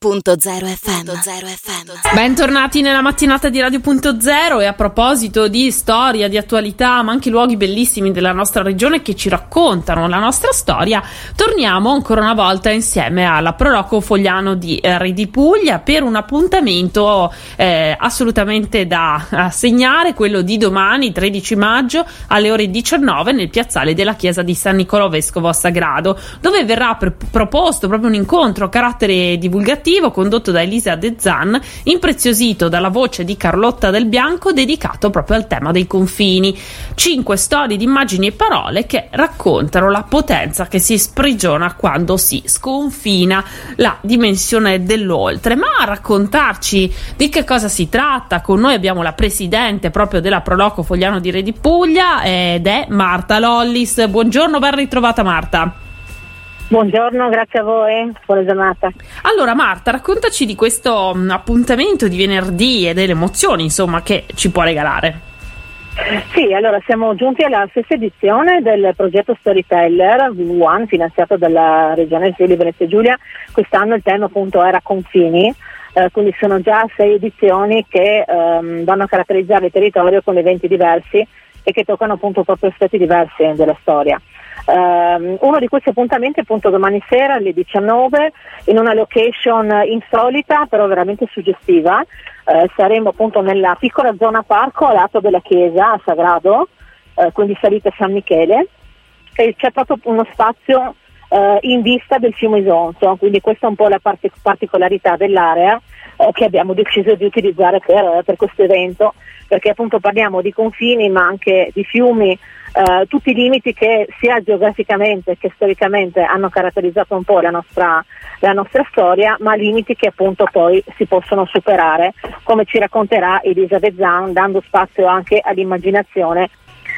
Radio.0 FM. FM. Bentornati nella mattinata di Radio.0 e a proposito di storia, di attualità, ma anche luoghi bellissimi della nostra regione che ci raccontano la nostra storia, torniamo ancora una volta insieme alla Proloco Fogliano di eh, Re di Puglia per un appuntamento eh, assolutamente da segnare, quello di domani 13 maggio alle ore 19 nel piazzale della chiesa di San Nicolò Vescovo a Sagrado, dove verrà pre- proposto proprio un incontro a carattere divulgativo narrativo condotto da Elisa De Zan, impreziosito dalla voce di Carlotta Del Bianco, dedicato proprio al tema dei confini. Cinque storie di immagini e parole che raccontano la potenza che si sprigiona quando si sconfina la dimensione dell'oltre. Ma a raccontarci di che cosa si tratta, con noi abbiamo la presidente proprio della Proloco Fogliano di Re di Puglia ed è Marta Lollis. Buongiorno, ben ritrovata Marta. Buongiorno, grazie a voi, buona giornata. Allora Marta, raccontaci di questo mm, appuntamento di venerdì e delle emozioni insomma che ci può regalare. Sì, allora siamo giunti alla stessa edizione del progetto Storyteller V1 finanziato dalla Regione Friuli Venezia Giulia. Quest'anno il tema appunto era confini, eh, quindi sono già sei edizioni che ehm, vanno a caratterizzare il territorio con eventi diversi e che toccano appunto proprio aspetti diversi della storia. Um, uno di questi appuntamenti è appunto domani sera alle 19 in una location insolita però veramente suggestiva. Uh, saremo appunto nella piccola zona parco a lato della chiesa a Sagrado, uh, quindi salita San Michele, e c'è proprio uno spazio uh, in vista del fiume Isonzo, quindi questa è un po' la part- particolarità dell'area che abbiamo deciso di utilizzare per, per questo evento, perché appunto parliamo di confini ma anche di fiumi eh, tutti i limiti che sia geograficamente che storicamente hanno caratterizzato un po' la nostra, la nostra storia, ma limiti che appunto poi si possono superare, come ci racconterà Elisabeth Zan, dando spazio anche all'immaginazione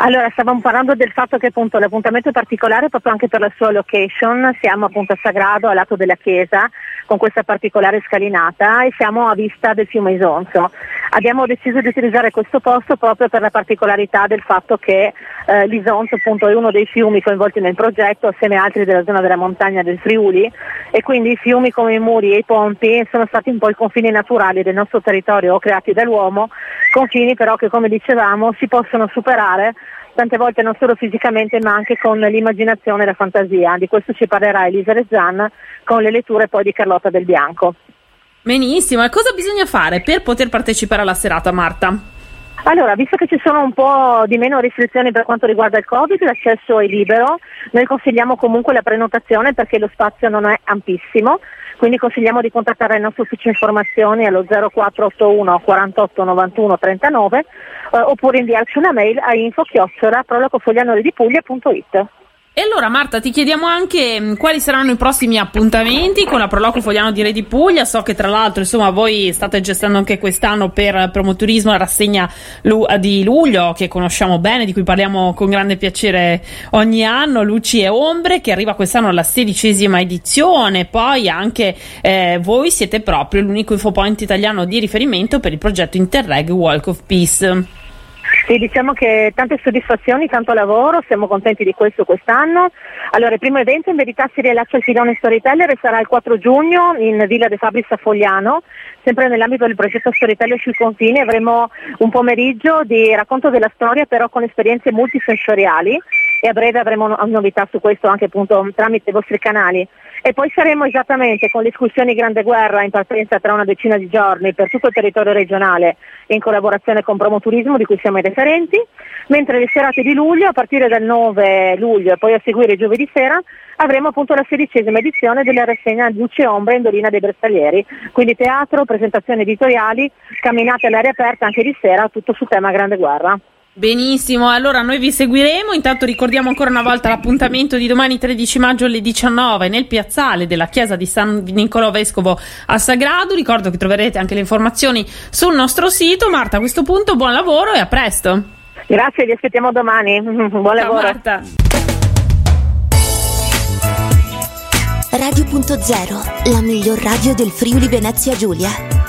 allora, stavamo parlando del fatto che appunto l'appuntamento è particolare proprio anche per la sua location, siamo appunto a Sagrado, al lato della chiesa, con questa particolare scalinata e siamo a vista del fiume Isonzo. Abbiamo deciso di utilizzare questo posto proprio per la particolarità del fatto che eh, l'Isonzo appunto è uno dei fiumi coinvolti nel progetto assieme a altri della zona della montagna del Friuli e quindi i fiumi come i muri e i ponti sono stati un po' i confini naturali del nostro territorio creati dall'uomo, confini però che come dicevamo si possono superare tante volte non solo fisicamente ma anche con l'immaginazione e la fantasia. Di questo ci parlerà Elisa Rezzan con le letture poi di Carlotta Del Bianco. Benissimo, e cosa bisogna fare per poter partecipare alla serata Marta? Allora, visto che ci sono un po' di meno restrizioni per quanto riguarda il Covid, l'accesso è libero, noi consigliamo comunque la prenotazione perché lo spazio non è ampissimo, quindi consigliamo di contattare il nostro ufficio informazioni allo 0481 48 91 39 eh, oppure inviarci una mail a info-prolocofoglianori-di-puglia.it. E allora Marta ti chiediamo anche mm, quali saranno i prossimi appuntamenti con la Proloco Fogliano di Re di Puglia, so che tra l'altro insomma voi state gestendo anche quest'anno per Promoturismo la rassegna di luglio che conosciamo bene, di cui parliamo con grande piacere ogni anno, Luci e Ombre che arriva quest'anno alla sedicesima edizione, poi anche eh, voi siete proprio l'unico infopoint italiano di riferimento per il progetto Interreg Walk of Peace. Sì, diciamo che tante soddisfazioni, tanto lavoro, siamo contenti di questo quest'anno. Allora, il primo evento in verità si rilascia al filone Storyteller e sarà il 4 giugno in Villa De Fabris a Fogliano, sempre nell'ambito del progetto Storyteller sui confini. Avremo un pomeriggio di racconto della storia però con esperienze multisensoriali e a breve avremo novità su questo anche appunto tramite i vostri canali. E poi saremo esattamente con le escursioni Grande Guerra in partenza tra una decina di giorni per tutto il territorio regionale in collaborazione con Promoturismo di cui siamo i referenti, mentre le serate di luglio, a partire dal 9 luglio e poi a seguire giovedì sera, avremo appunto la sedicesima edizione della rassegna Luce Ombre Indolina dei Bersaglieri, quindi teatro, presentazioni editoriali, camminate all'aria aperta anche di sera, tutto su tema Grande Guerra. Benissimo, allora noi vi seguiremo. Intanto ricordiamo ancora una volta l'appuntamento di domani 13 maggio alle 19 nel piazzale della chiesa di San Niccolò Vescovo a Sagrado. Ricordo che troverete anche le informazioni sul nostro sito. Marta, a questo punto buon lavoro e a presto. Grazie, vi aspettiamo domani. Buon Ciao, lavoro. Marta. Radio.0, la miglior radio del Friuli Venezia Giulia.